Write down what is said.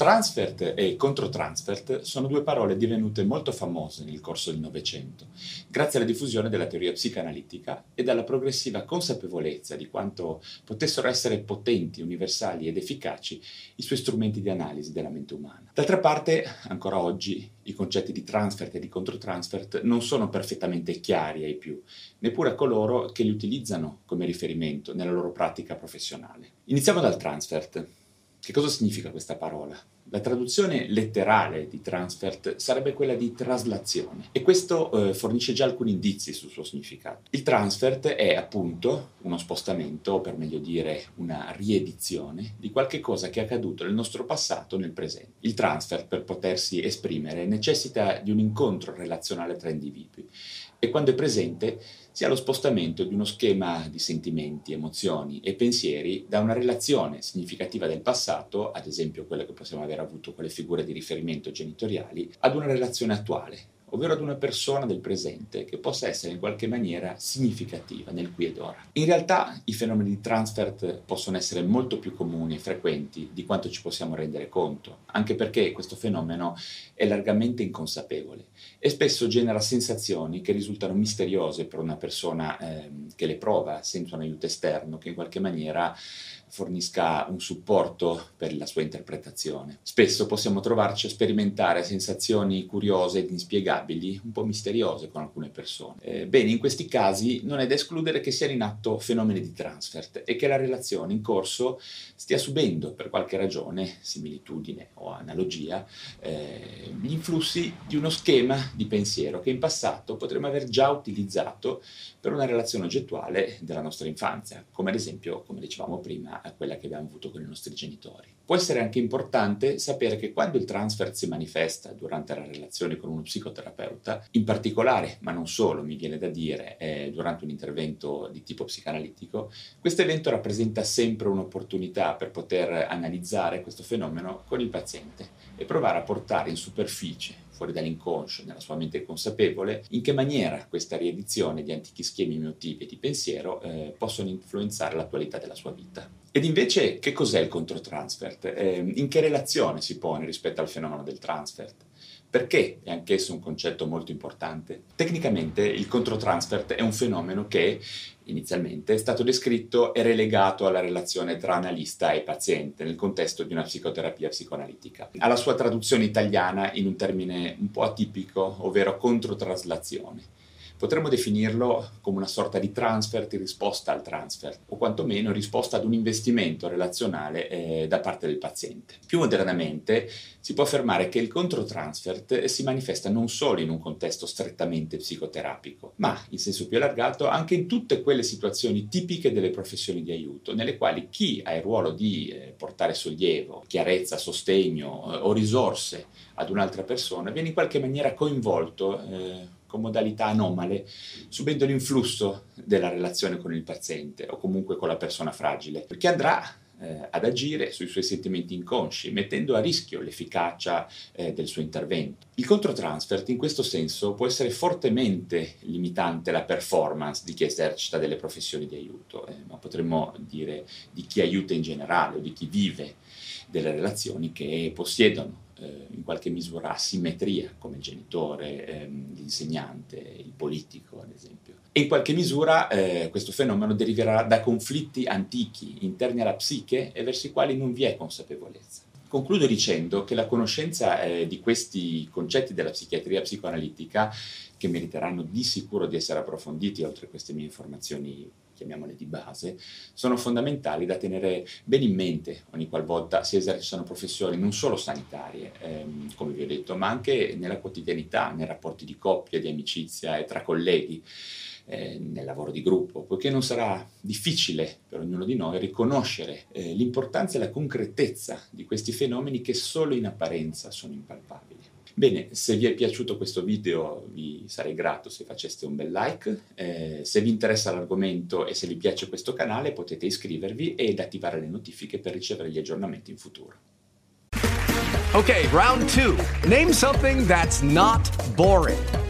Transfert e controtransfert sono due parole divenute molto famose nel corso del Novecento, grazie alla diffusione della teoria psicanalitica e alla progressiva consapevolezza di quanto potessero essere potenti, universali ed efficaci i suoi strumenti di analisi della mente umana. D'altra parte, ancora oggi, i concetti di transfert e di controtransfert non sono perfettamente chiari ai più, neppure a coloro che li utilizzano come riferimento nella loro pratica professionale. Iniziamo dal transfert. Che cosa significa questa parola? La traduzione letterale di transfert sarebbe quella di traslazione e questo eh, fornisce già alcuni indizi sul suo significato. Il transfert è appunto uno spostamento, o per meglio dire una riedizione, di qualche cosa che è accaduto nel nostro passato nel presente. Il transfert per potersi esprimere necessita di un incontro relazionale tra individui e quando è presente sia lo spostamento di uno schema di sentimenti, emozioni e pensieri da una relazione significativa del passato, ad esempio quella che possiamo aver avuto con le figure di riferimento genitoriali, ad una relazione attuale, ovvero ad una persona del presente che possa essere in qualche maniera significativa nel qui ed ora. In realtà i fenomeni di transfert possono essere molto più comuni e frequenti di quanto ci possiamo rendere conto, anche perché questo fenomeno è largamente inconsapevole e spesso genera sensazioni che risultano misteriose per una persona eh, che le prova senza un aiuto esterno che in qualche maniera fornisca un supporto per la sua interpretazione. Spesso possiamo trovarci a sperimentare sensazioni curiose ed inspiegabili, un po' misteriose con alcune persone. Eh, bene, in questi casi non è da escludere che siano in atto fenomeni di transfert e che la relazione in corso stia subendo per qualche ragione, similitudine o analogia, eh, gli influssi di uno schema di pensiero che in passato potremmo aver già utilizzato per una relazione oggettuale della nostra infanzia, come ad esempio, come dicevamo prima, a quella che abbiamo avuto con i nostri genitori. Può essere anche importante sapere che quando il transfer si manifesta durante la relazione con uno psicoterapeuta, in particolare, ma non solo, mi viene da dire, eh, durante un intervento di tipo psicanalitico, questo evento rappresenta sempre un'opportunità per poter analizzare questo fenomeno con il paziente e provare a portare in superficie fuori dall'inconscio, nella sua mente consapevole, in che maniera questa riedizione di antichi schemi emotivi e di pensiero eh, possono influenzare l'attualità della sua vita. Ed invece che cos'è il controtransfert? Eh, in che relazione si pone rispetto al fenomeno del transfert? Perché è anch'esso un concetto molto importante. Tecnicamente il controtransfert è un fenomeno che inizialmente è stato descritto e relegato alla relazione tra analista e paziente nel contesto di una psicoterapia psicoanalitica. Ha la sua traduzione italiana in un termine un po' atipico, ovvero controtraslazione potremmo definirlo come una sorta di transfert in risposta al transfert, o quantomeno risposta ad un investimento relazionale eh, da parte del paziente. Più modernamente si può affermare che il controtransfert si manifesta non solo in un contesto strettamente psicoterapico, ma in senso più allargato anche in tutte quelle situazioni tipiche delle professioni di aiuto, nelle quali chi ha il ruolo di eh, portare sollievo, chiarezza, sostegno eh, o risorse ad un'altra persona viene in qualche maniera coinvolto eh, con modalità anomale, subendo l'influsso della relazione con il paziente o comunque con la persona fragile, perché andrà eh, ad agire sui suoi sentimenti inconsci, mettendo a rischio l'efficacia eh, del suo intervento. Il controtransfert in questo senso può essere fortemente limitante la performance di chi esercita delle professioni di aiuto, eh, ma potremmo dire di chi aiuta in generale o di chi vive delle relazioni che possiedono eh, in qualche misura asimmetria, come il genitore, ehm, l'insegnante, il politico, ad esempio. E in qualche misura eh, questo fenomeno deriverà da conflitti antichi interni alla psiche e verso i quali non vi è consapevolezza. Concludo dicendo che la conoscenza eh, di questi concetti della psichiatria psicoanalitica, che meriteranno di sicuro di essere approfonditi oltre queste mie informazioni chiamiamole di base, sono fondamentali da tenere bene in mente ogni qualvolta si esercitano professioni non solo sanitarie, ehm, come vi ho detto, ma anche nella quotidianità, nei rapporti di coppia, di amicizia e tra colleghi. Eh, nel lavoro di gruppo, poiché non sarà difficile per ognuno di noi riconoscere eh, l'importanza e la concretezza di questi fenomeni che solo in apparenza sono impalpabili. Bene, se vi è piaciuto questo video vi sarei grato se faceste un bel like, eh, se vi interessa l'argomento e se vi piace questo canale potete iscrivervi ed attivare le notifiche per ricevere gli aggiornamenti in futuro. Ok, round 2. Name something that's not boring.